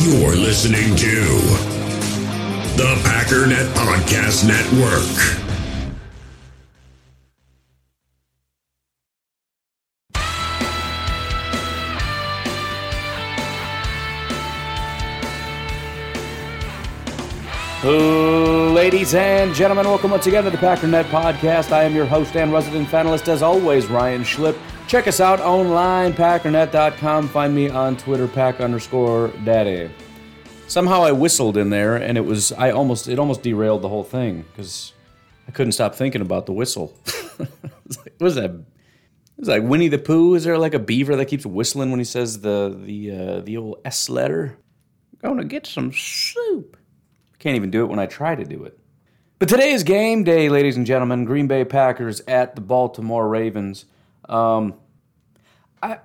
You're listening to the Packernet Podcast Network. Ladies and gentlemen, welcome once again to the Packernet Podcast. I am your host and resident panelist, as always, Ryan Schlip. Check us out online, packernet.com. Find me on Twitter, pack underscore daddy. Somehow I whistled in there, and it was I almost it almost derailed the whole thing because I couldn't stop thinking about the whistle. what was that? Is like Winnie the Pooh? Is there like a beaver that keeps whistling when he says the the uh, the old S letter? Gonna get some soup. Can't even do it when I try to do it. But today is game day, ladies and gentlemen. Green Bay Packers at the Baltimore Ravens. Um, I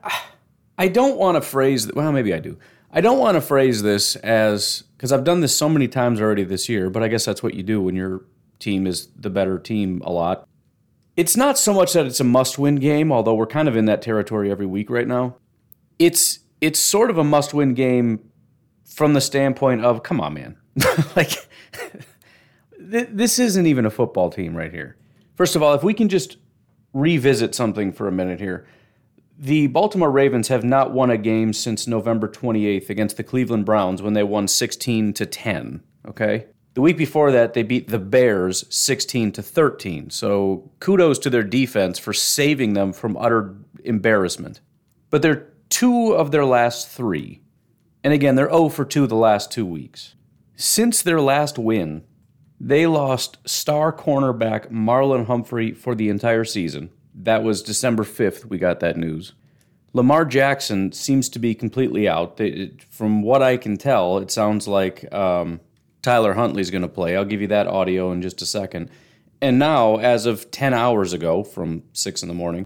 I don't want to phrase well, maybe I do. I don't want to phrase this as because I've done this so many times already this year, but I guess that's what you do when your team is the better team a lot. It's not so much that it's a must-win game, although we're kind of in that territory every week right now. It's it's sort of a must-win game from the standpoint of come on, man. like th- this isn't even a football team right here. First of all, if we can just revisit something for a minute here. The Baltimore Ravens have not won a game since November 28th against the Cleveland Browns when they won 16 to 10, okay? The week before that, they beat the Bears 16 to 13. So kudos to their defense for saving them from utter embarrassment. But they're two of their last three. And again, they're 0 for 2 the last two weeks. Since their last win, they lost star cornerback Marlon Humphrey for the entire season. That was December 5th, we got that news. Lamar Jackson seems to be completely out. From what I can tell, it sounds like um, Tyler Huntley's going to play. I'll give you that audio in just a second. And now, as of 10 hours ago, from 6 in the morning,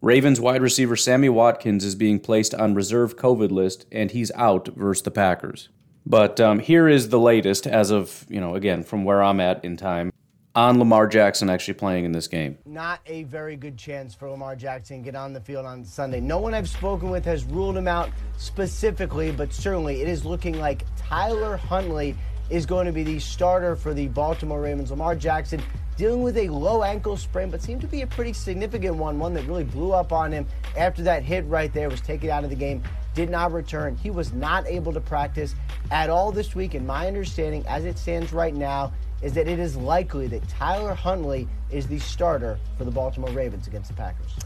Ravens wide receiver Sammy Watkins is being placed on reserve COVID list, and he's out versus the Packers. But um, here is the latest, as of, you know, again, from where I'm at in time, on Lamar Jackson actually playing in this game. Not a very good chance for Lamar Jackson to get on the field on Sunday. No one I've spoken with has ruled him out specifically, but certainly it is looking like Tyler Huntley is going to be the starter for the Baltimore Ravens. Lamar Jackson dealing with a low ankle sprain, but seemed to be a pretty significant one, one that really blew up on him after that hit right there was taken out of the game did not return. He was not able to practice at all this week. And my understanding, as it stands right now, is that it is likely that Tyler Huntley is the starter for the Baltimore Ravens against the Packers.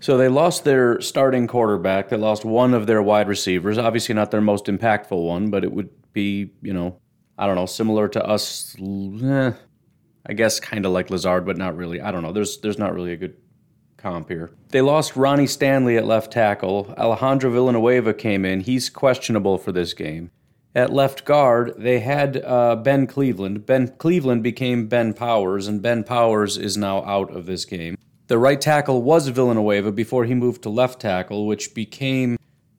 So they lost their starting quarterback. They lost one of their wide receivers. Obviously, not their most impactful one, but it would be, you know, I don't know, similar to us. Eh, I guess kind of like Lazard, but not really. I don't know. There's there's not really a good comp here. They lost Ronnie Stanley at left tackle. Alejandro Villanueva came in. He's questionable for this game. At left guard, they had uh, Ben Cleveland. Ben Cleveland became Ben Powers, and Ben Powers is now out of this game. The right tackle was Villanueva before he moved to left tackle, which became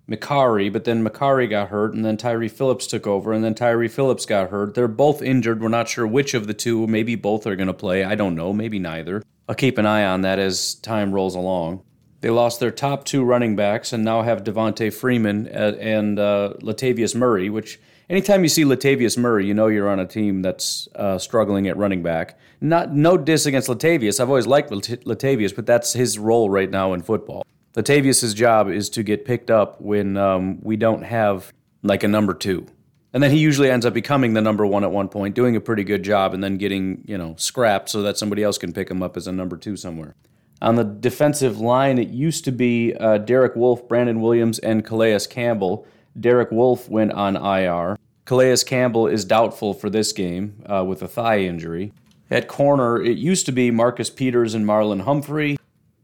Mekari, but then Mekari got hurt, and then Tyre Phillips took over, and then Tyre Phillips got hurt. They're both injured. We're not sure which of the two. Maybe both are going to play. I don't know. Maybe neither. I'll keep an eye on that as time rolls along. They lost their top two running backs and now have Devonta Freeman and uh, Latavius Murray, which anytime you see Latavius Murray, you know you're on a team that's uh, struggling at running back. Not No diss against Latavius. I've always liked Latavius, but that's his role right now in football. Latavius' job is to get picked up when um, we don't have like a number two. And then he usually ends up becoming the number one at one point, doing a pretty good job, and then getting, you know, scrapped so that somebody else can pick him up as a number two somewhere. On the defensive line, it used to be uh, Derek Wolfe, Brandon Williams, and Calais Campbell. Derek Wolfe went on IR. Calais Campbell is doubtful for this game uh, with a thigh injury. At corner, it used to be Marcus Peters and Marlon Humphrey.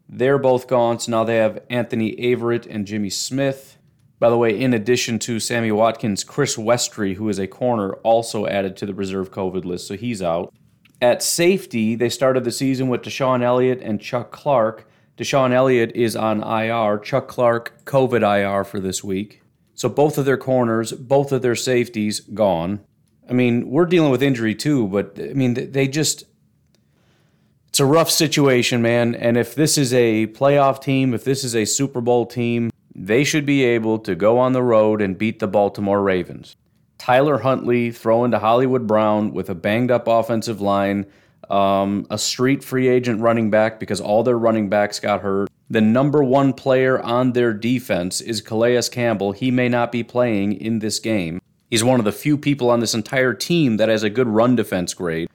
They're both gone, so now they have Anthony Averett and Jimmy Smith. By the way, in addition to Sammy Watkins, Chris Westry, who is a corner, also added to the reserve COVID list, so he's out. At safety, they started the season with DeShon Elliott and Chuck Clark. DeShon Elliott is on IR, Chuck Clark COVID IR for this week. So both of their corners, both of their safeties gone. I mean, we're dealing with injury too, but I mean, they just it's a rough situation, man. And if this is a playoff team, if this is a Super Bowl team, they should be able to go on the road and beat the Baltimore Ravens. Tyler Huntley throwing to Hollywood Brown with a banged up offensive line, um, a street free agent running back because all their running backs got hurt. The number one player on their defense is Calais Campbell. He may not be playing in this game. He's one of the few people on this entire team that has a good run defense grade.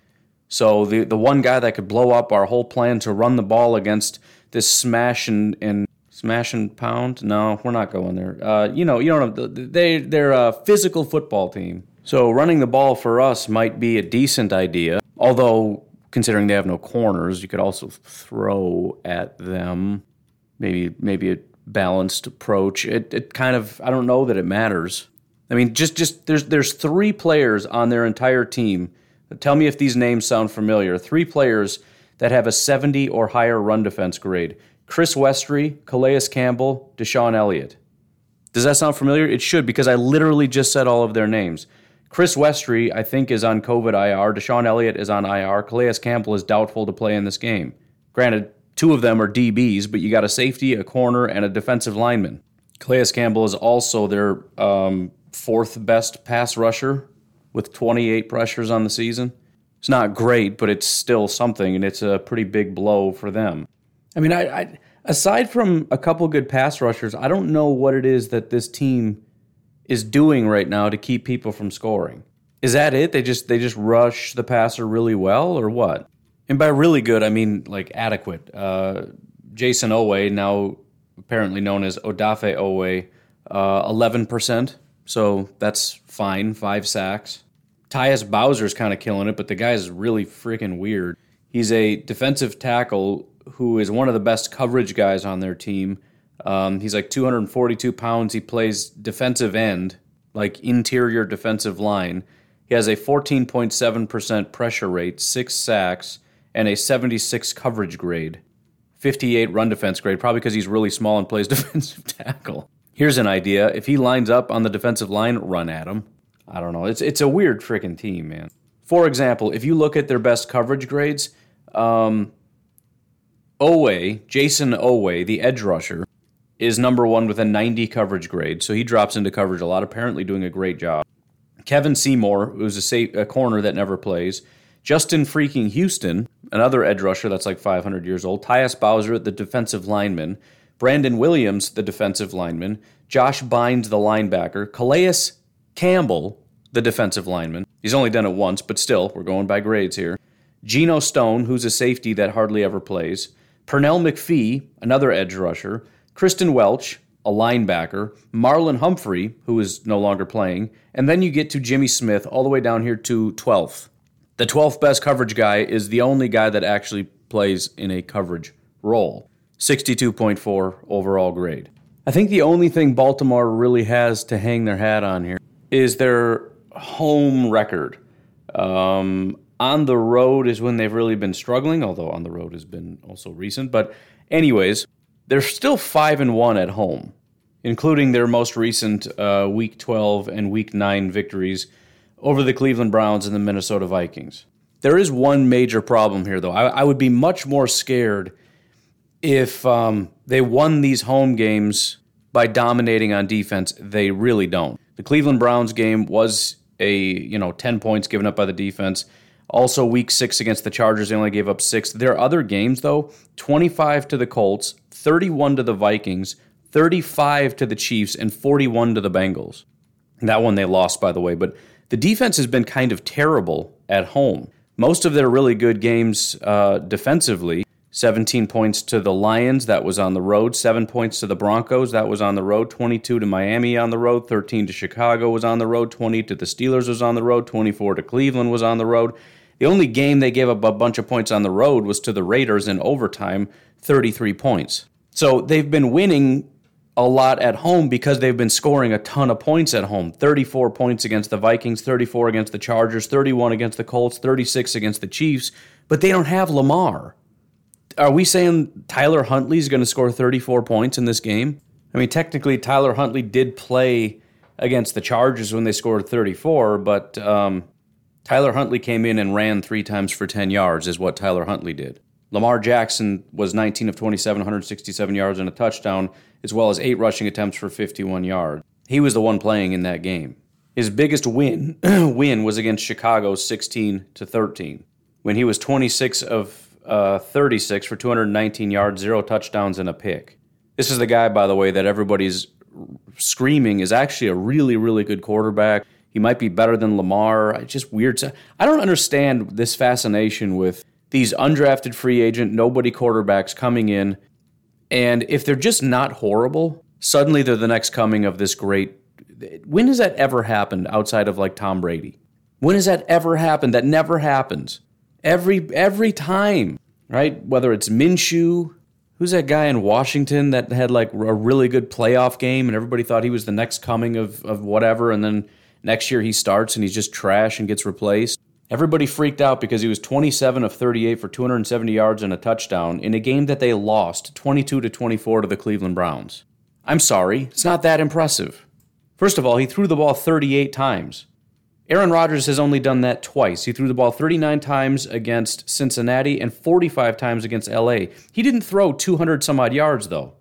So the the one guy that could blow up our whole plan to run the ball against this smash and, and smash and pound. No, we're not going there. Uh, you know, you know, they they're a physical football team. So running the ball for us might be a decent idea. Although considering they have no corners, you could also throw at them. Maybe maybe a balanced approach. It it kind of I don't know that it matters. I mean, just just there's there's three players on their entire team. Tell me if these names sound familiar. Three players that have a 70 or higher run defense grade. Chris Westry, Calais Campbell, DeShon Elliott. Does that sound familiar? It should because I literally just said all of their names. Chris Westry, I think, is on COVID IR. DeShon Elliott is on IR. Calais Campbell is doubtful to play in this game. Granted, two of them are DBs, but you got a safety, a corner, and a defensive lineman. Calais Campbell is also their um, fourth best pass rusher with 28 pressures on the season. It's not great, but it's still something, and it's a pretty big blow for them. I mean, I, I aside from a couple good pass rushers, I don't know what it is that this team is doing right now to keep people from scoring. Is that it? They just they just rush the passer really well, or what? And by really good, I mean like adequate. Uh, Jayson Oweh, now apparently known as Odafe Oweh, uh, eleven percent so that's fine. Five sacks. Tyus Bowser's kind of killing it, but the guy's really freaking weird. He's a defensive tackle who is one of the best coverage guys on their team. Um, he's like 242 pounds. He plays defensive end, like interior defensive line. He has a 14.7% pressure rate, six sacks, and a 76 coverage grade. 58 run defense grade, probably because he's really small and plays defensive tackle. Here's an idea. If he lines up on the defensive line, run at him. I don't know. It's it's a weird freaking team, man. For example, if you look at their best coverage grades, um, Oweh, Jayson Oweh, the edge rusher, is number one with a 90 coverage grade. So he drops into coverage a lot, apparently doing a great job. Kevin Seymour, who's a, safe, a corner that never plays. Justin freaking Houston, another edge rusher that's like 500 years old. Tyus Bowser, the defensive lineman. Brandon Williams, the defensive lineman, Josh Bynes, the linebacker, Calais Campbell, the defensive lineman. He's only done it once, but still, we're going by grades here. Geno Stone, who's a safety that hardly ever plays. Pernell McPhee, another edge rusher. Kristian Welch, a linebacker. Marlon Humphrey, who is no longer playing. And then you get to Jimmy Smith, all the way down here to 12th. The 12th best coverage guy is the only guy that actually plays in a coverage role. 62.4 overall grade. I think the only thing Baltimore really has to hang their hat on here is their home record. Um, on the road is when they've really been struggling, although on the road has been also recent. But, anyways, they're still 5 and 1 at home, including their most recent uh, Week 12 and Week 9 victories over the Cleveland Browns and the Minnesota Vikings. There is one major problem here, though. I, I would be much more scared if um, they won these home games by dominating on defense, they really don't. The Cleveland Browns game was a you know 10 points given up by the defense. Also, week six against the Chargers, they only gave up six. Their other games, though 25 to the Colts, 31 to the Vikings, 35 to the Chiefs, and 41 to the Bengals. That one they lost, by the way. But the defense has been kind of terrible at home. Most of their really good games uh, defensively 17 points to the Lions, that was on the road. 7 points to the Broncos, that was on the road. 22 to Miami on the road. 13 to Chicago was on the road. 20 to the Steelers was on the road. 24 to Cleveland was on the road. The only game they gave up a bunch of points on the road was to the Raiders in overtime, 33 points. So they've been winning a lot at home because they've been scoring a ton of points at home 34 points against the Vikings, 34 against the Chargers, 31 against the Colts, 36 against the Chiefs, but they don't have Lamar are we saying Tyler Huntley is going to score 34 points in this game? I mean, technically, Tyler Huntley did play against the Chargers when they scored 34, but um, Tyler Huntley came in and ran three times for 10 yards, is what Tyler Huntley did. Lamar Jackson was 19 of 27, 167 yards and a touchdown, as well as eight rushing attempts for 51 yards. He was the one playing in that game. His biggest win win was against Chicago, 16 to 13, when he was 26 of uh, 36 for 219 yards, zero touchdowns, and a pick. This is the guy, by the way, that everybody's screaming is actually a really, really good quarterback. He might be better than Lamar. It's just weird. I don't understand this fascination with these undrafted free agent, nobody quarterbacks coming in. And if they're just not horrible, suddenly they're the next coming of this great. When has that ever happened outside of like Tom Brady? When has that ever happened? That never happens. Every every time, right? Whether it's Minshew, who's that guy in Washington that had like a really good playoff game and everybody thought he was the next coming of of whatever, and then next year he starts and he's just trash and gets replaced. Everybody freaked out because he was 27 of 38 for 270 yards and a touchdown in a game that they lost 22 to 24 to the Cleveland Browns. I'm sorry, it's not that impressive. First of all, he threw the ball 38 times. Aaron Rodgers has only done that twice. He threw the ball 39 times against Cincinnati and 45 times against LA. He didn't throw 200 some odd yards, though.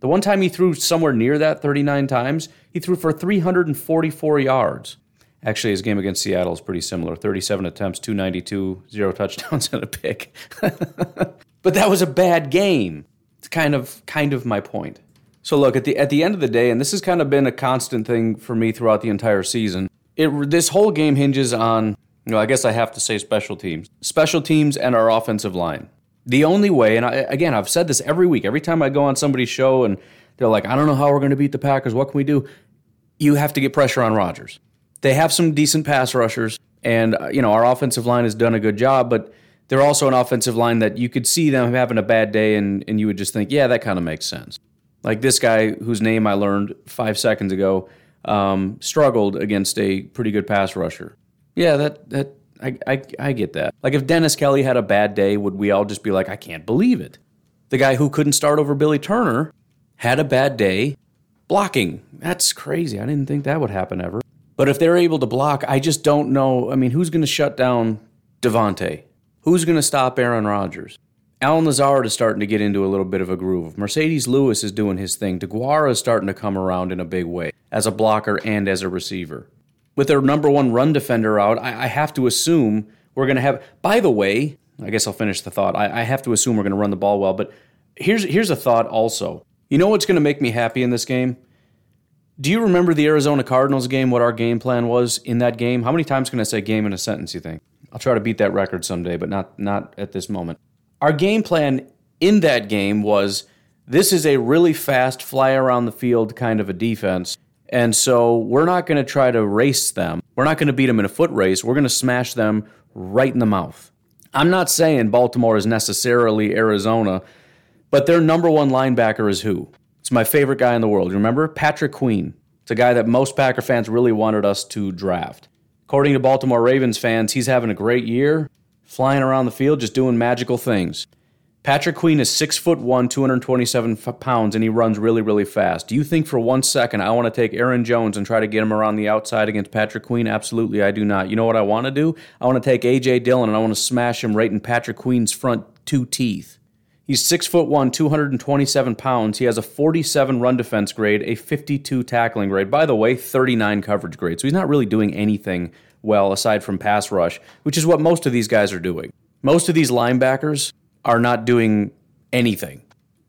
The one time he threw somewhere near that 39 times, he threw for 344 yards. Actually, his game against Seattle is pretty similar 37 attempts, 292, zero touchdowns, and a pick. but that was a bad game. It's kind of, kind of my point. So, look, at the, at the end of the day, and this has kind of been a constant thing for me throughout the entire season, it, this whole game hinges on, you know, I guess I have to say special teams. Special teams and our offensive line. The only way, and I, again, I've said this every week, every time I go on somebody's show and they're like, I don't know how we're going to beat the Packers. What can we do? You have to get pressure on Rodgers they have some decent pass rushers, and uh, you know our offensive line has done a good job, but they're also an offensive line that you could see them having a bad day, and and you would just think, yeah, that kind of makes sense. Like this guy whose name I learned five seconds ago um, struggled against a pretty good pass rusher. Yeah, that that I, I I get that. Like if Dennis Kelly had a bad day, would we all just be like, I can't believe it? The guy who couldn't start over Billy Turner had a bad day blocking. That's crazy. I didn't think that would happen ever. But if they're able to block, I just don't know. I mean, who's going to shut down Davante? Who's going to stop Aaron Rodgers? Allen Lazard is starting to get into a little bit of a groove. Marcedes Lewis is doing his thing. Deguara is starting to come around in a big way as a blocker and as a receiver. With their number one run defender out, I, I have to assume we're going to have. By the way, I guess I'll finish the thought. I, I have to assume we're going to run the ball well. But here's here's a thought also. You know what's going to make me happy in this game? Do you remember the Arizona Cardinals game, what our game plan was in that game? How many times can I say game in a sentence, you think? I'll try to beat that record someday, but not not at this moment. Our game plan in that game was this is a really fast fly around the field kind of a defense. And so we're not going to try to race them. We're not going to beat them in a foot race. We're going to smash them right in the mouth. I'm not saying Baltimore is necessarily Arizona, but their number one linebacker is who? It's my favorite guy in the world. Remember? Patrick Queen. It's a guy that most Packer fans really wanted us to draft. According to Baltimore Ravens fans, he's having a great year, flying around the field, just doing magical things. Patrick Queen is six foot one, 227 pounds, and he runs really, really fast. Do you think for one second I want to take Aaron Jones and try to get him around the outside against Patrick Queen? Absolutely, I do not. You know what I want to do? I want to take AJ Dillon and I want to smash him right in Patrick Queen's front two teeth. He's six foot one, 227 pounds. He has a 47 run defense grade, a 52 tackling grade. By the way, 39 coverage grade. So he's not really doing anything well aside from pass rush, which is what most of these guys are doing. Most of these linebackers are not doing anything.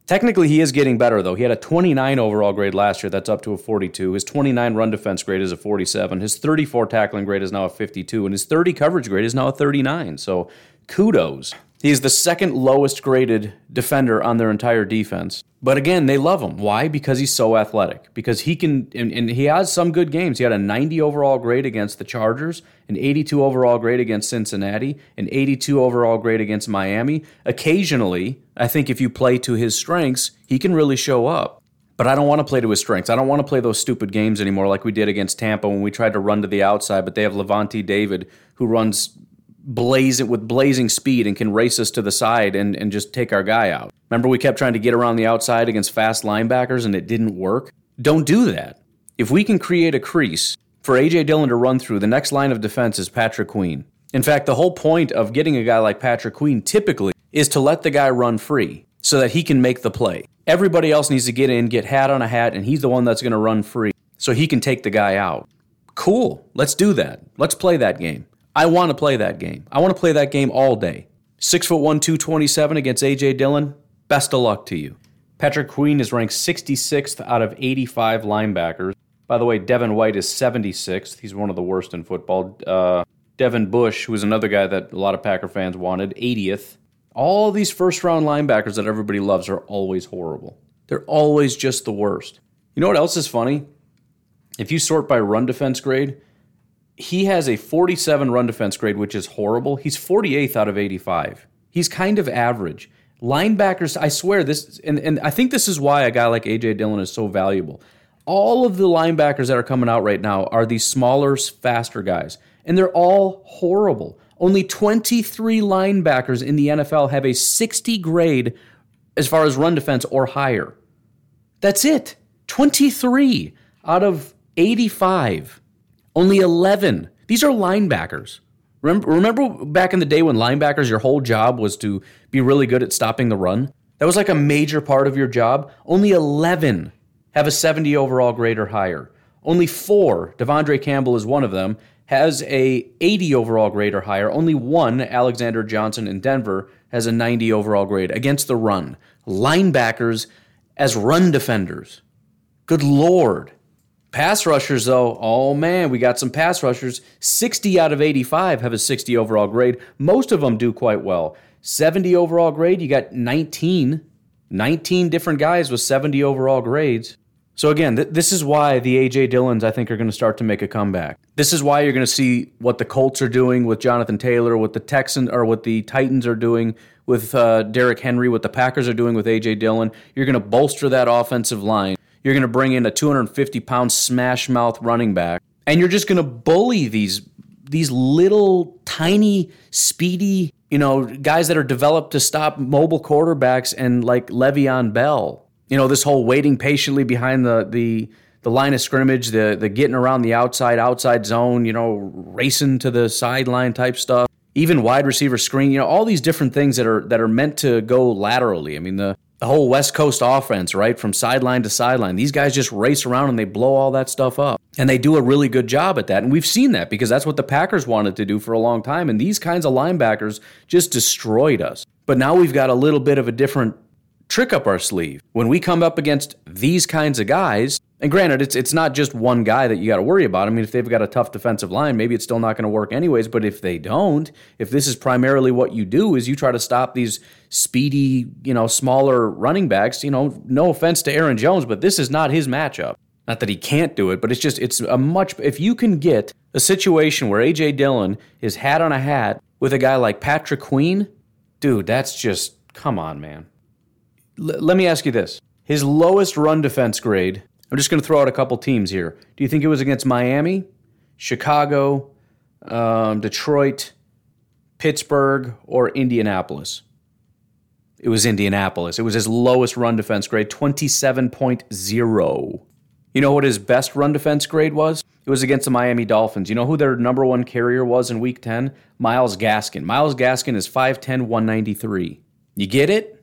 Technically, he is getting better, though. He had a 29 overall grade last year. That's up to a 42. His 29 run defense grade is a 47. His 34 tackling grade is now a 52. And his 30 coverage grade is now a 39. So kudos. He's the second lowest graded defender on their entire defense. But again, they love him. Why? Because he's so athletic. Because he can, and, and, he has some good games. He had a 90 overall grade against the Chargers, an 82 overall grade against Cincinnati, an 82 overall grade against Miami. Occasionally, I think if you play to his strengths, he can really show up. But I don't want to play to his strengths. I don't want to play those stupid games anymore like we did against Tampa when we tried to run to the outside, but they have Lavonte David who runs blazing with blazing speed and can race us to the side and, and just take our guy out. Remember, we kept trying to get around the outside against fast linebackers and it didn't work? Don't do that. If we can create a crease for A.J. Dillon to run through, the next line of defense is Patrick Queen. In fact, the whole point of getting a guy like Patrick Queen typically is to let the guy run free so that he can make the play. Everybody else needs to get in, get hat on a hat, and he's the one that's going to run free so he can take the guy out. Cool. Let's do that. Let's play that game. I want to play that game. I want to play that game all day. Six foot one, 227 against AJ Dillon. Best of luck to you. Patrick Queen is ranked 66th out of 85 linebackers. By the way, Devin White is 76th. He's one of the worst in football. Uh, Devin Bush, who was another guy that a lot of Packer fans wanted, 80th. All these first round linebackers that everybody loves are always horrible. They're always just the worst. You know what else is funny? If you sort by run defense grade, he has a 47 run defense grade, which is horrible. He's 48th out of 85. He's kind of average. Linebackers, I swear this, and, and I think this is why a guy like AJ Dillon is so valuable. All of the linebackers that are coming out right now are these smaller, faster guys, and they're all horrible. Only 23 linebackers in the NFL have a 60 grade as far as run defense or higher. That's it. 23 out of 85. Only 11. These are linebackers. Remember, remember back in the day when linebackers, your whole job was to be really good at stopping the run? That was like a major part of your job. Only 11 have a 70 overall grade or higher. Only four, De'Vondre Campbell is one of them, has a 80 overall grade or higher. Only one, Alexander Johnson in Denver, has a 90 overall grade against the run. Linebackers as run defenders. Good lord. Pass rushers, though, oh man, we got some pass rushers. 60 out of 85 have a 60 overall grade. Most of them do quite well. 70 overall grade, you got 19. 19 different guys with 70 overall grades. So again, th- this is why the AJ Dillons I think are going to start to make a comeback. This is why you're going to see what the Colts are doing with Jonathan Taylor, what the Texans or what the Titans are doing with uh, Derrick Henry, what the Packers are doing with AJ Dillon. You're going to bolster that offensive line. You're going to bring in a 250 pound smash mouth running back, and you're just going to bully these these little tiny speedy you know guys that are developed to stop mobile quarterbacks and like Le'Veon Bell you know, this whole waiting patiently behind the the the line of scrimmage, the the getting around the outside outside zone, you know, racing to the sideline type stuff, even wide receiver screen, you know, all these different things that are that are meant to go laterally. I mean, the the whole West Coast offense, right, from sideline to sideline. These guys just race around and they blow all that stuff up. And they do a really good job at that. And we've seen that because that's what the Packers wanted to do for a long time. And these kinds of linebackers just destroyed us. But now we've got a little bit of a different trick up our sleeve. When we come up against these kinds of guys, and granted, it's it's not just one guy that you got to worry about. I mean, if they've got a tough defensive line, maybe it's still not going to work anyways. But if they don't, if this is primarily what you do, is you try to stop these speedy, you know, smaller running backs. You know, no offense to Aaron Jones, but this is not his matchup. Not that he can't do it, but it's just it's a much. If you can get a situation where AJ Dillon is hat on a hat with a guy like Patrick Queen, dude, that's just come on, man let me ask you this. His lowest run defense grade, I'm just going to throw out a couple teams here. Do you think it was against Miami, Chicago, um, Detroit, Pittsburgh, or Indianapolis? It was Indianapolis. It was his lowest run defense grade, 27.0. You know what his best run defense grade was? It was against the Miami Dolphins. You know who their number one carrier was in week 10? Myles Gaskin. Myles Gaskin is 5'10, 193. You get it?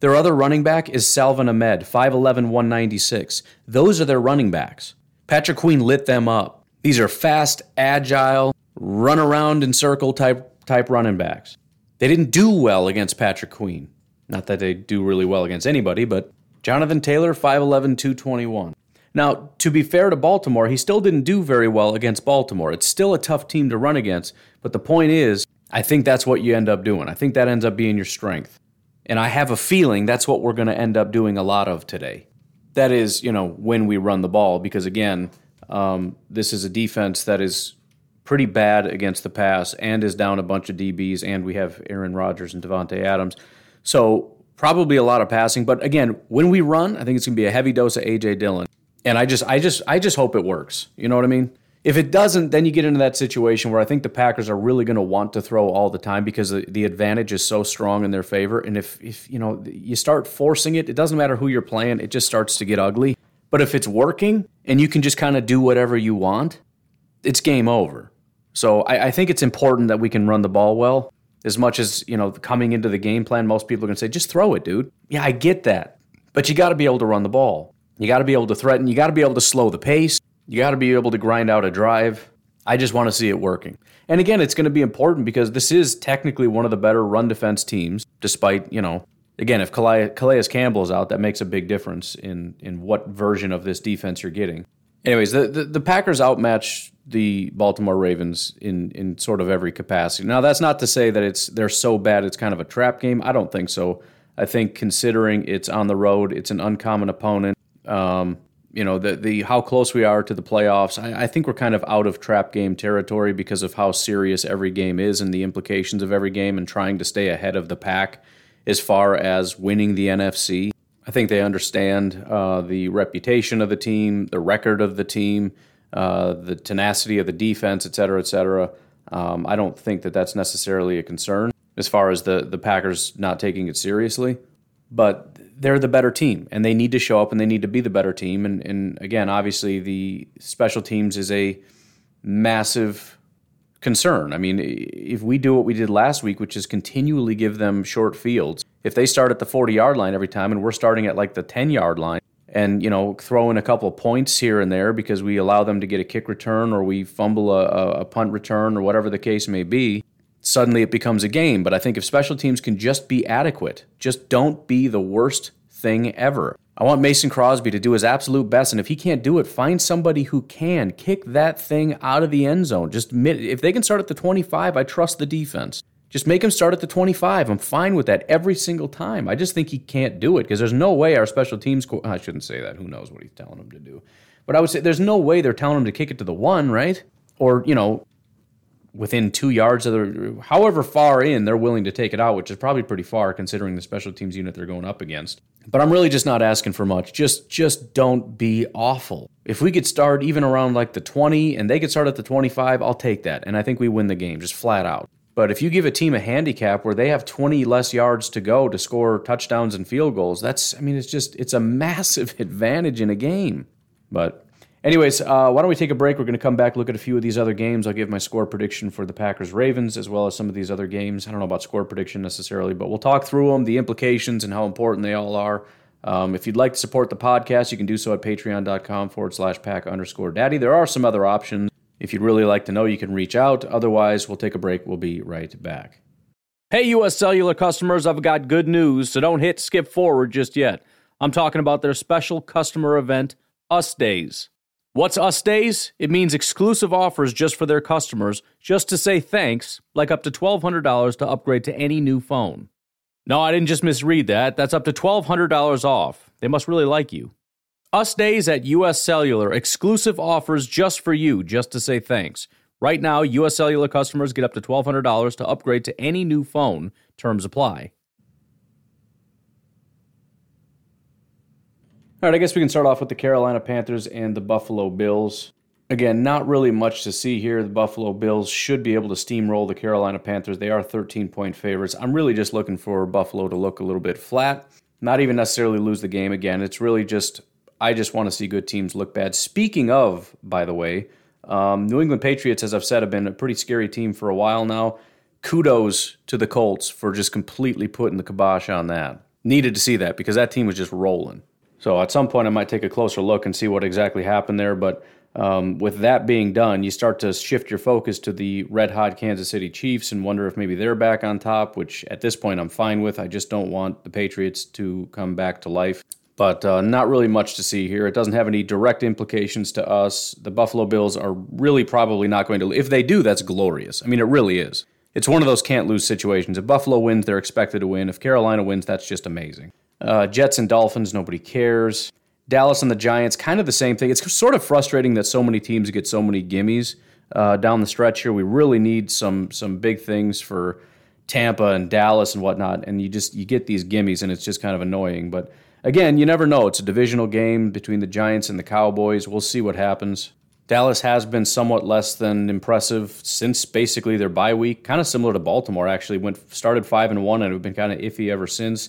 Their other running back is Salvon Ahmed, 5'11, 196. Those are their running backs. Patrick Queen lit them up. These are fast, agile, run around in circle type, type running backs. They didn't do well against Patrick Queen. Not that they do really well against anybody, but Jonathan Taylor, 5'11, 221. Now, to be fair to Baltimore, he still didn't do very well against Baltimore. It's still a tough team to run against, but the point is, I think that's what you end up doing. I think that ends up being your strength. And I have a feeling that's what we're going to end up doing a lot of today. That is, you know, when we run the ball, because again, um, this is a defense that is pretty bad against the pass and is down a bunch of DBs, and we have Aaron Rodgers and Davante Adams. So probably a lot of passing. But again, when we run, I think it's going to be a heavy dose of AJ Dillon. And I just, I just, I just hope it works. You know what I mean? If it doesn't, then you get into that situation where I think the Packers are really going to want to throw all the time because the, the advantage is so strong in their favor. And if, if you know you start forcing it, it doesn't matter who you're playing; it just starts to get ugly. But if it's working and you can just kind of do whatever you want, it's game over. So I, I think it's important that we can run the ball well. As much as, you know, coming into the game plan, most people are going to say, just throw it, dude. Yeah, I get that. But you got to be able to run the ball. You got to be able to threaten. You got to be able to slow the pace. You got to be able to grind out a drive. I just want to see it working. And again, it's going to be important because this is technically one of the better run defense teams, despite, you know, again, if Calais, Calais Campbell is out, that makes a big difference in, in what version of this defense you're getting. Anyways, the, the, the Packers outmatch the Baltimore Ravens in, in sort of every capacity. Now, that's not to say that it's they're so bad it's kind of a trap game. I don't think so. I think considering it's on the road, it's an uncommon opponent. Um, you know the the how close we are to the playoffs. I, I, think we're kind of out of trap game territory because of how serious every game is and the implications of every game, and trying to stay ahead of the pack as far as winning the NFC. I think they understand uh, the reputation of the team, the record of the team, uh, the tenacity of the defense, et cetera, et cetera. Um, I don't think that that's necessarily a concern as far as the the Packers not taking it seriously, but they're the better team and they need to show up and they need to be the better team. And, and again, obviously, the special teams is a massive concern. I mean, if we do what we did last week, which is continually give them short fields, if they start at the 40 yard line every time and we're starting at like the 10 yard line, and you know throw in a couple points here and there because we allow them to get a kick return or we fumble a, a punt return or whatever the case may be suddenly it becomes a game. But I think if special teams can just be adequate, just don't be the worst thing ever. I want Mason Crosby to do his absolute best, and if he can't do it, find somebody who can kick that thing out of the end zone. Just if they can start at the 25, I trust the defense. Just make him start at the 25. I'm fine with that every single time. I just think he can't do it because there's no way our special teams. Co- I shouldn't say that. Who knows what he's telling him to do? But I would say there's no way they're telling him to kick it to the one, right? Or you know, within two yards of the, however far in they're willing to take it out, which is probably pretty far considering the special teams unit they're going up against. But I'm really just not asking for much. Just, just don't be awful. If we could start even around like the 20 and they could start at the 25, I'll take that. And I think we win the game just flat out. But if you give a team a handicap where they have 20 less yards to go to score touchdowns and field goals, that's, I mean, it's just, it's a massive advantage in a game. But Anyways, uh, why don't we take a break? We're going to come back, look at a few of these other games. I'll give my score prediction for the Packers Ravens as well as some of these other games. I don't know about score prediction necessarily, but we'll talk through them, the implications, and how important they all are. Um, if you'd like to support the podcast, you can do so at patreon.com forward slash pack underscore daddy. There are some other options. If you'd really like to know, you can reach out. Otherwise, we'll take a break. We'll be right back. Hey, U.S. Cellular customers, I've got good news, so don't hit skip forward just yet. I'm talking about their special customer event, Us Days. What's Us Days? It means exclusive offers just for their customers, just to say thanks, like up to $1,200 to upgrade to any new phone. No, I didn't just misread that. That's up to $1,200 off. They must really like you. Us Days at US Cellular, exclusive offers just for you, just to say thanks. Right now, US Cellular customers get up to $1,200 to upgrade to any new phone. Terms apply. All right, I guess we can start off with the Carolina Panthers and the Buffalo Bills. Again, not really much to see here. The Buffalo Bills should be able to steamroll the Carolina Panthers. They are 13 point favorites. I'm really just looking for Buffalo to look a little bit flat, not even necessarily lose the game again. It's really just, I just want to see good teams look bad. Speaking of, by the way, um, New England Patriots, as I've said, have been a pretty scary team for a while now. Kudos to the Colts for just completely putting the kibosh on that. Needed to see that because that team was just rolling. So at some point, I might take a closer look and see what exactly happened there. But um, with that being done, you start to shift your focus to the red hot Kansas City Chiefs and wonder if maybe they're back on top, which at this point I'm fine with. I just don't want the Patriots to come back to life. But uh, not really much to see here. It doesn't have any direct implications to us. The Buffalo Bills are really probably not going to. If they do, that's glorious. I mean, it really is. It's one of those can't lose situations. If Buffalo wins, they're expected to win. If Carolina wins, that's just amazing. Uh, Jets and Dolphins, nobody cares. Dallas and the Giants, kind of the same thing. It's sort of frustrating that so many teams get so many gimmies uh, down the stretch here. We really need some some big things for Tampa and Dallas and whatnot, and you just you get these gimmies, and it's just kind of annoying. But again, you never know. It's a divisional game between the Giants and the Cowboys. We'll see what happens. Dallas has been somewhat less than impressive since basically their bye week, kind of similar to Baltimore. Actually, went started five and one and have been kind of iffy ever since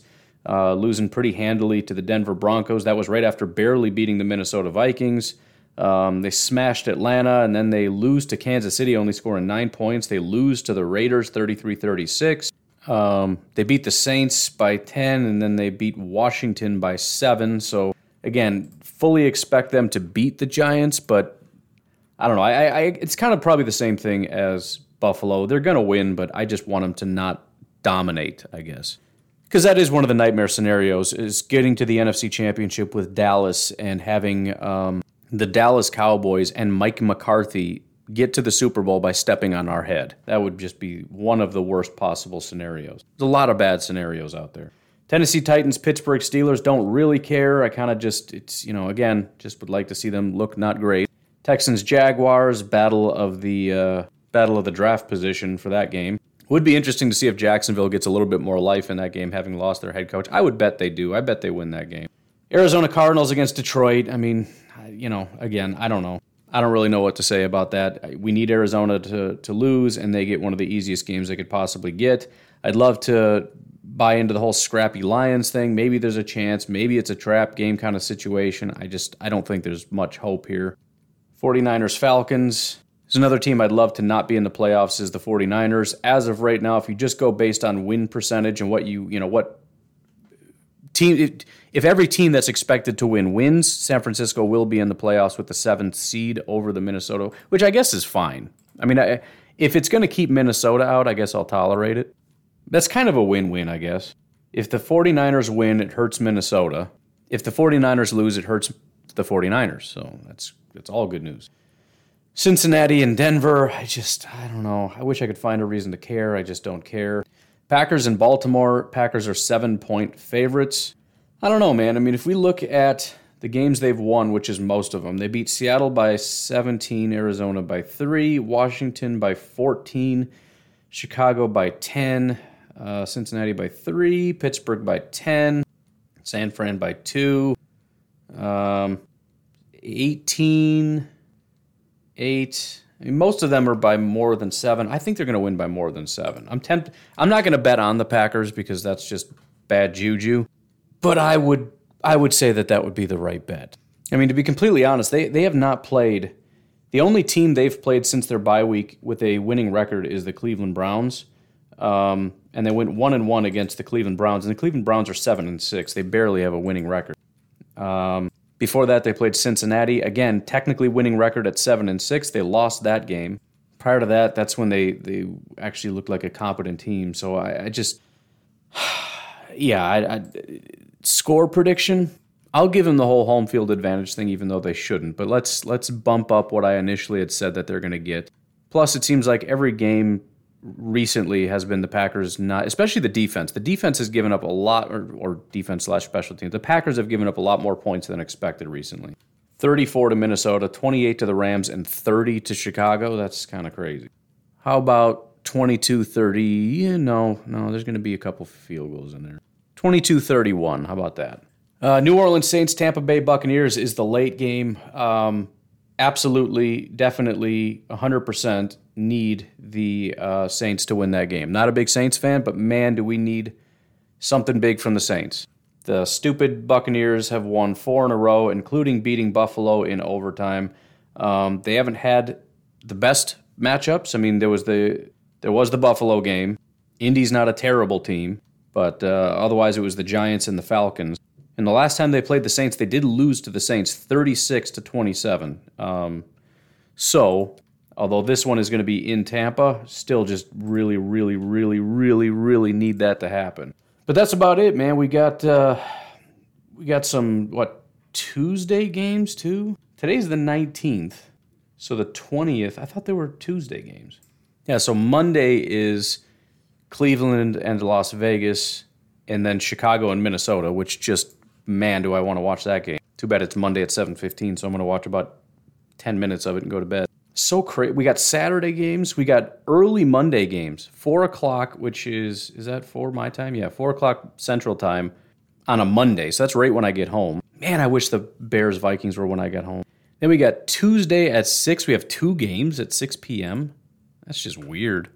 uh, losing pretty handily to the Denver Broncos. That was right after barely beating the Minnesota Vikings. Um, they smashed Atlanta, and then they lose to Kansas City, only scoring nine points. They lose to the Raiders 33 36. Um, they beat the Saints by 10, and then they beat Washington by 7. So, again, fully expect them to beat the Giants, but I don't know. I, I It's kind of probably the same thing as Buffalo. They're going to win, but I just want them to not dominate, I guess. Because that is one of the nightmare scenarios, is getting to the NFC Championship with Dallas and having um, the Dallas Cowboys and Mike McCarthy get to the Super Bowl by stepping on our head. That would just be one of the worst possible scenarios. There's a lot of bad scenarios out there. Tennessee Titans, Pittsburgh Steelers don't really care. I kind of just, it's, you know, again, just would like to see them look not great. Texans, Jaguars, battle of the uh, battle of the draft position for that game. Would be interesting to see if Jacksonville gets a little bit more life in that game, having lost their head coach. I would bet they do. I bet they win that game. Arizona Cardinals against Detroit. I mean, you know, again, I don't know. I don't really know what to say about that. We need Arizona to, to lose, and they get one of the easiest games they could possibly get. I'd love to buy into the whole scrappy Lions thing. Maybe there's a chance. Maybe it's a trap game kind of situation. I just I don't think there's much hope here. 49ers Falcons. There's another team I'd love to not be in the playoffs is the 49ers. As of right now, if you just go based on win percentage and what you, you know, what team if every team that's expected to win wins, San Francisco will be in the playoffs with the seventh seed over the Minnesota, which I guess is fine. I mean, I, if it's going to keep Minnesota out, I guess I'll tolerate it. That's kind of a win win, I guess. If the 49ers win, it hurts Minnesota. If the 49ers lose, it hurts the 49ers. So that's, that's all good news. Cincinnati and Denver, I just, I don't know. I wish I could find a reason to care. I just don't care. Packers and Baltimore, Packers are seven point favorites. I don't know, man. I mean, if we look at the games they've won, which is most of them, they beat Seattle by 17, Arizona by 3, Washington by 14, Chicago by 10, uh, Cincinnati by 3, Pittsburgh by 10, San Fran by 2, um, 18, 8. I mean, most of them are by more than seven. I think they're going to win by more than seven. I'm tempted. I'm not going to bet on the Packers because that's just bad juju but I would I would say that that would be the right bet. I mean, to be completely honest, they they have not played. The only team they've played since their bye week with a winning record is the Cleveland Browns, um, and they went one and one against the Cleveland Browns. And the Cleveland Browns are seven and six. They barely have a winning record. Um, before that, they played Cincinnati again, technically winning record at seven and six. They lost that game. Prior to that, that's when they they actually looked like a competent team. So I, I just, yeah, I, I score prediction, I'll give them the whole home field advantage thing, even though they shouldn't. But let's let's bump up what I initially had said that they're going to get. Plus, it seems like every game recently has been the Packers not, especially the defense. The defense has given up a lot, or, or defense slash special teams. The Packers have given up a lot more points than expected recently. 34 to Minnesota, 28 to the Rams, and 30 to Chicago. That's kind of crazy. How about 22 30? Yeah, no, no, there's going to be a couple field goals in there. 22 31. How about that? Uh, New Orleans Saints, Tampa Bay Buccaneers is the late game. Um, absolutely, definitely, 100% need the uh, Saints to win that game. Not a big Saints fan, but man, do we need something big from the Saints. The stupid Buccaneers have won four in a row, including beating Buffalo in overtime. Um, they haven't had the best matchups. I mean, there was the there was the Buffalo game. Indy's not a terrible team. But uh, otherwise, it was the Giants and the Falcons. And the last time they played the Saints, they did lose to the Saints 36 to 27. Um, so, although this one is going to be in Tampa, still just really, really, really, really, really need that to happen. But that's about it, man. We got uh, we got some what Tuesday games too. Today's the 19th, so the 20th. I thought there were Tuesday games. Yeah, so Monday is Cleveland and Las Vegas, and then Chicago and Minnesota, which just man, do I want to watch that game. Too bad it's Monday at 7:15, so I'm going to watch about 10 minutes of it and go to bed. So crazy. We got Saturday games. We got early Monday games. Four o'clock, which is is that four my time? Yeah, four o'clock Central Time on a Monday. So that's right when I get home. Man, I wish the Bears Vikings were when I got home. Then we got Tuesday at six. We have two games at 6 p.m. That's just weird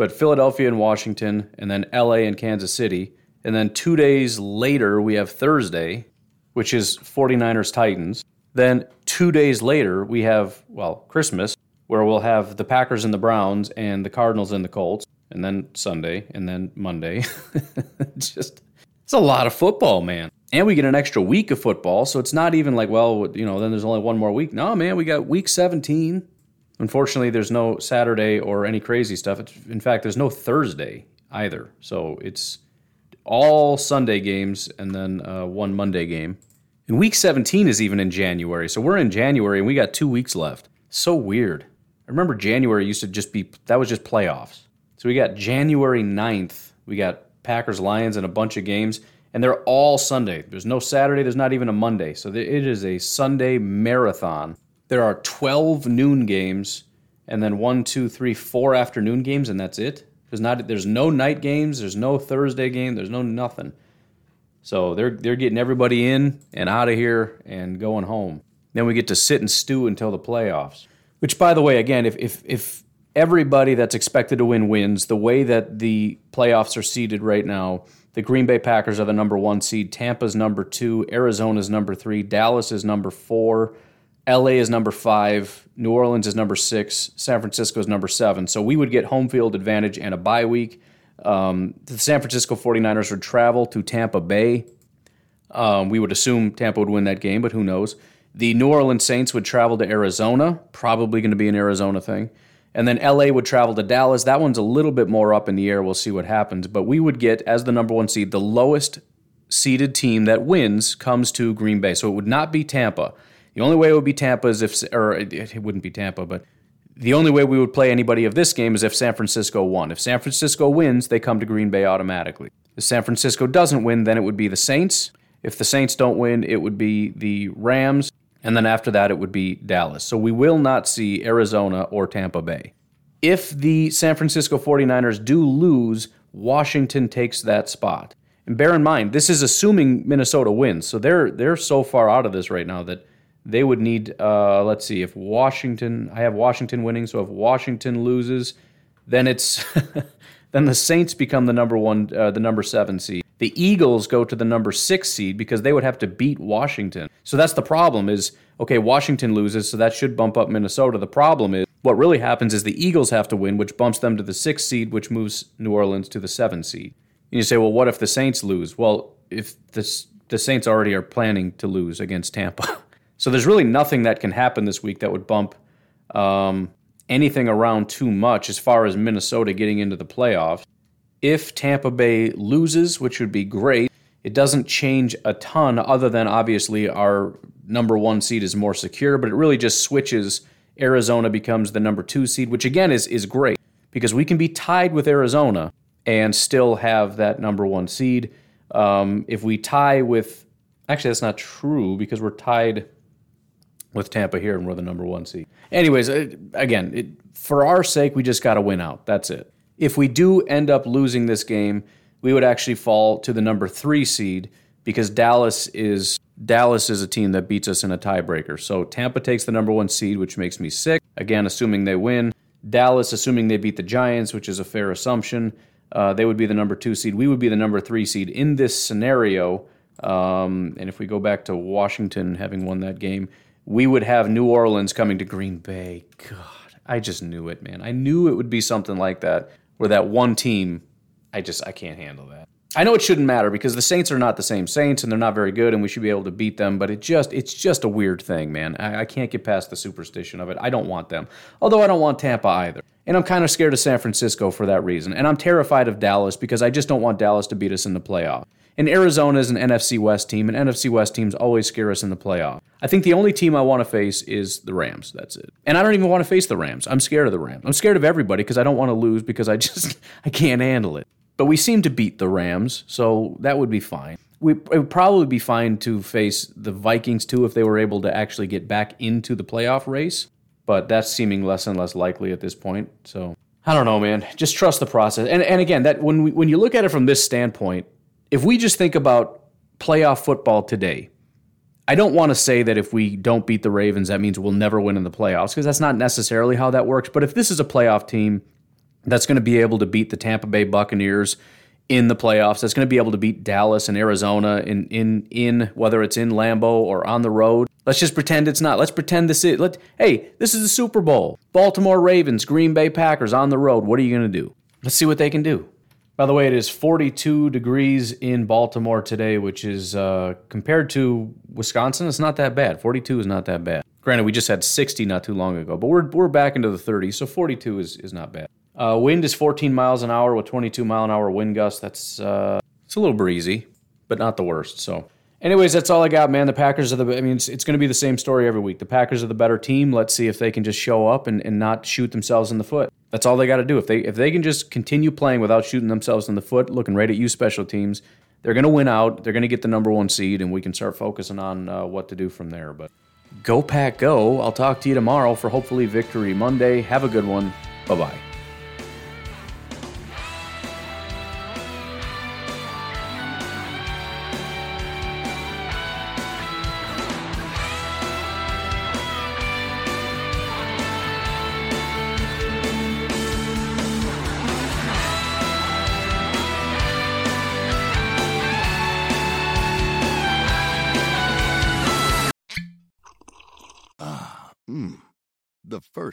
but Philadelphia and Washington, and then LA and Kansas City. And then two days later, we have Thursday, which is 49ers Titans. Then two days later, we have, well, Christmas, where we'll have the Packers and the Browns and the Cardinals and the Colts, and then Sunday, and then Monday. just, it's a lot of football, man. And we get an extra week of football, so it's not even like, well, you know, then there's only one more week. No, man, we got week 17. Unfortunately, there's no Saturday or any crazy stuff. It's, in fact, there's no Thursday either. So it's all Sunday games and then uh, one Monday game. And week 17 is even in January. So we're in January and we got two weeks left. So weird. I remember January used to just be, that was just playoffs. So we got January 9th. We got Packers Lions and a bunch of games and they're all Sunday. There's no Saturday, there's not even a Monday. So it is a Sunday marathon. There are 12 noon games, and then one, two, three, four afternoon games, and that's it. There's not there's no night games, there's no Thursday game, there's no nothing. So they're they're getting everybody in and out of here and going home. Then we get to sit and stew until the playoffs. Which by the way, again, if if if everybody that's expected to win wins, the way that the playoffs are seeded right now, the Green Bay Packers are the number one seed. Tampa's number two. Arizona's number three. Dallas is number four. LA is number five. New Orleans is number six. San Francisco is number seven. So we would get home field advantage and a bye week. Um, the San Francisco 49ers would travel to Tampa Bay. Um, we would assume Tampa would win that game, but who knows? The New Orleans Saints would travel to Arizona, probably going to be an Arizona thing. And then LA would travel to Dallas. That one's a little bit more up in the air. We'll see what happens. But we would get, as the number one seed, the lowest seeded team that wins comes to Green Bay. So it would not be Tampa. The only way it would be Tampa is if, or it wouldn't be Tampa, but the only way we would play anybody of this game is if San Francisco won. If San Francisco wins, they come to Green Bay automatically. If San Francisco doesn't win, then it would be the Saints. If the Saints don't win, it would be the Rams. And then after that, it would be Dallas. So we will not see Arizona or Tampa Bay. If the San Francisco 49ers do lose, Washington takes that spot. And bear in mind, this is assuming Minnesota wins. So they're they're so far out of this right now that they would need uh, let's see if Washington I have Washington winning, so if Washington loses, then it's then the Saints become the number 1 uh, the number 7 seed the Eagles go to the number six seed because they would have to beat Washington. So that's the problem is, okay, Washington loses, so that should bump up Minnesota. The problem is, what really happens is the Eagles have to win, which bumps them to the sixth seed, which moves New Orleans to the seventh seed. And you say, well, what if the Saints lose? Well, if the, the Saints already are planning to lose against Tampa. so there's really nothing that can happen this week that would bump um, anything around too much as far as Minnesota getting into the playoffs. If Tampa Bay loses, which would be great, it doesn't change a ton other than obviously our number one seed is more secure, but it really just switches. Arizona becomes the number two seed, which again is, is great because we can be tied with Arizona and still have that number one seed. Um, if we tie with, actually, that's not true because we're tied with Tampa here and we're the number one seed. Anyways, uh, again, it, for our sake, we just got to win out. That's it. If we do end up losing this game, we would actually fall to the number three seed because Dallas is Dallas is a team that beats us in a tiebreaker. So Tampa takes the number one seed, which makes me sick. Again, assuming they win. Dallas, assuming they beat the Giants, which is a fair assumption, uh, they would be the number two seed. We would be the number three seed in this scenario. Um, and if we go back to Washington having won that game, we would have New Orleans coming to Green Bay. God, I just knew it, man. I knew it would be something like that where that one team, I just I can't handle that. I know it shouldn't matter because the Saints are not the same Saints and they're not very good and we should be able to beat them, but it just it's just a weird thing, man. I, I can't get past the superstition of it. I don't want them. Although I don't want Tampa either. And I'm kind of scared of San Francisco for that reason. And I'm terrified of Dallas because I just don't want Dallas to beat us in the playoff. And Arizona is an NFC West team, and NFC West teams always scare us in the playoff. I think the only team I want to face is the Rams. That's it. And I don't even want to face the Rams. I'm scared of the Rams. I'm scared of everybody because I don't want to lose because I just I can't handle it. But we seem to beat the Rams, so that would be fine. We, it would probably be fine to face the Vikings too if they were able to actually get back into the playoff race. But that's seeming less and less likely at this point. So I don't know, man. Just trust the process. And and again, that when we, when you look at it from this standpoint, if we just think about playoff football today, I don't want to say that if we don't beat the Ravens, that means we'll never win in the playoffs, because that's not necessarily how that works. But if this is a playoff team that's going to be able to beat the Tampa Bay Buccaneers in the playoffs, that's going to be able to beat Dallas and Arizona in in in whether it's in Lambeau or on the road, Let's just pretend it's not. Let's pretend this is. Let hey, this is the Super Bowl. Baltimore Ravens, Green Bay Packers on the road. What are you going to do? Let's see what they can do. By the way, it is 42 degrees in Baltimore today, which is uh, compared to Wisconsin, it's not that bad. 42 is not that bad. Granted, we just had 60 not too long ago, but we're, we're back into the 30s, so 42 is, is not bad. Uh, wind is 14 miles an hour with 22 mile an hour wind gusts. That's uh, it's a little breezy, but not the worst. So Anyways, that's all I got, man. The Packers are the. I mean, it's, it's going to be the same story every week. The Packers are the better team. Let's see if they can just show up and, and not shoot themselves in the foot. That's all they got to do. If they if they can just continue playing without shooting themselves in the foot, looking right at you, special teams, they're going to win out. They're going to get the number one seed, and we can start focusing on uh, what to do from there. But go pack, go! I'll talk to you tomorrow for hopefully victory Monday. Have a good one. Bye bye.